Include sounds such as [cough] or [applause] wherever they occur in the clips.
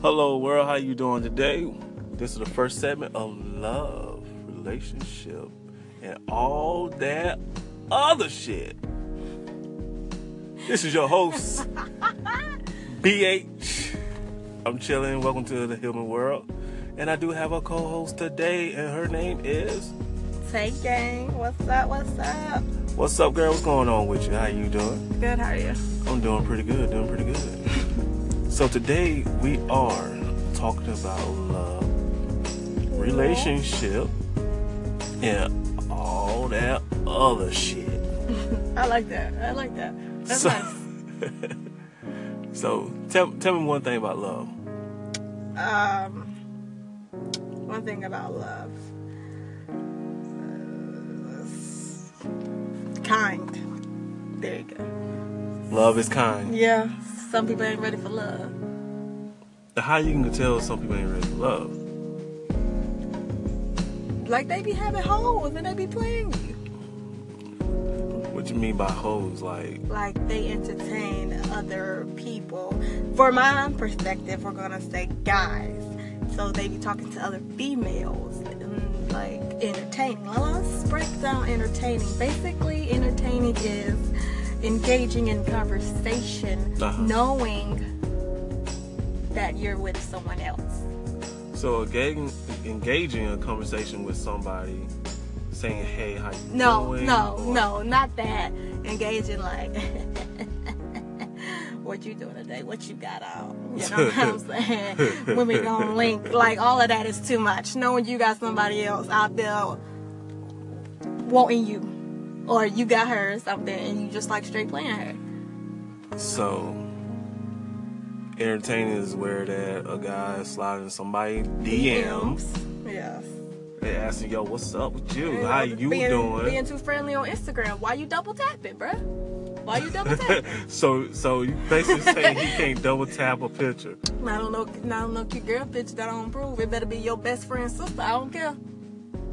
Hello world, how you doing today? This is the first segment of love, relationship, and all that other shit. This is your host, [laughs] BH. I'm chilling. Welcome to the human world. And I do have a co-host today, and her name is. Tay gang, what's up? What's up? What's up, girl? What's going on with you? How you doing? Good, how are you? I'm doing pretty good. Doing pretty good. [laughs] so today we are talking about love, relationship, and all that other shit. [laughs] I like that. I like that. That's So- nice. [laughs] So tell tell me one thing about love. Um, one thing about love. Uh, kind. There you go. Love is kind. Yeah, some people ain't ready for love. How you can tell some people ain't ready for love? Like they be having hoes and they be playing you. What you mean by hoes? Like like they entertain other people. For my perspective, we're gonna say guys. So they be talking to other females and like entertaining. Well, let's break down entertaining. Basically, entertaining is engaging in conversation, Uh-huh. knowing that you're with someone else. so engaging engaging a conversation with somebody, saying hey, how you No, doing? no, or- no, not that. Engaging like [laughs] what you doing today? What you got on? You know what I'm [laughs] saying? when we gonna link, like all of that is too much. Knowing you got somebody else out there wanting you, or you got her or something, and you just like straight playing her. So entertaining is where that a guy is sliding somebody DMs Yes. and asking yo, what's up with you? You how you being, doing? Being too friendly on Instagram. Why you double tapping, bruh? Why you double tapping? [laughs] so so you basically saying he can't double tap a picture. I don't know. I don't know. Cute girl picture that I don't prove. It better be your best friend's sister. I don't care.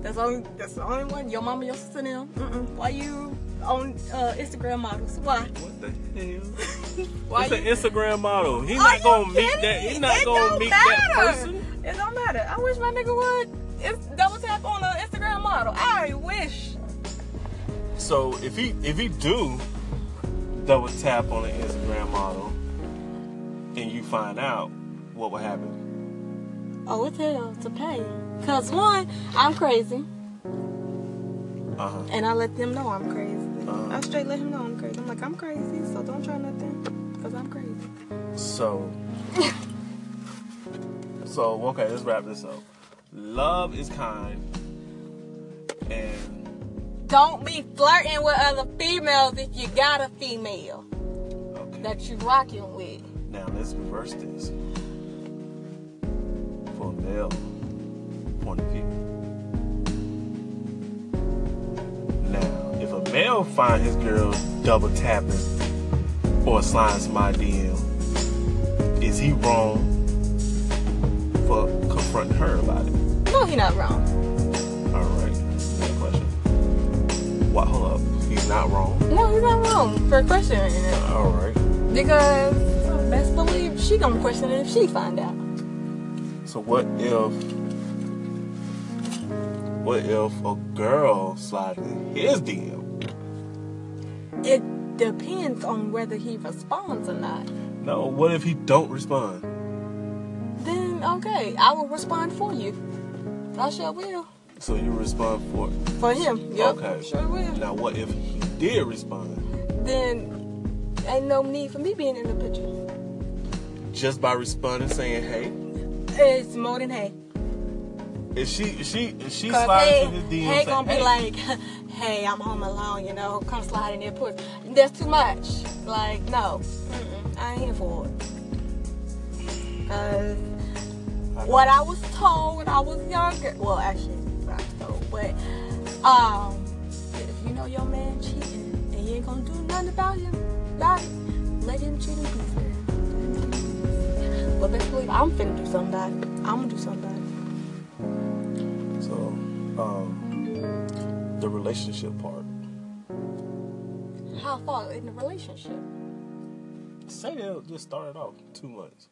That's only. That's the only one. Your mama, your sister, them. Mm-mm. Why you on uh, Instagram models? Why? What the hell? [laughs] Why It's an? Instagram model. He's not gonna meet kidding that. He's not It gonna meet that person. It don't matter. I wish my nigga would. It's double tap on an Instagram model. I wish. So if he if he do double tap on an Instagram model and you find out, what would happen? Oh, it's hell to pay. Cause one, I'm crazy, Uh huh. and I let them know I'm crazy. Uh-huh. I straight let him know I'm crazy. I'm like I'm crazy, so don't try nothing. Cause I'm crazy. So [laughs] so okay, let's wrap this up. Love is kind and Don't be flirting with other females if you got a female okay. that you rocking with. Now let's reverse this for male male find his girl double tapping or sliding somebody DM, is he wrong for confronting her about it? No, he not wrong. All right, next question. What? Hold up, he's not wrong. No, he's not wrong for questioning it. All right. Because best believe she gonna question it if she find out. So what if what if a girl sliding in his DM? It depends on whether he responds or not. No, what if he don't respond? Then okay, I will respond for you. I sure will. So you respond for For him. Yep. Okay. Sure will. now what if he did respond? Then ain't no need for me being in the picture. Just by responding saying hey? It's more than hey. If she she if she slides hey, in his DM hey gonna be like, [laughs] hey, I'm home alone, you know, come slide in there, push. That's too much. Like, no, Mm-mm, I ain't here for it. Cause what I was told when I was younger, well, actually, what I was told, but um, if you know your man cheating and you ain't gonna do nothing about him, about it, let him cheat in peace. man. But best believe I'm finna do something about it. I'm gonna do something about it. Um the relationship part. How far in the relationship? Say they just started off two months.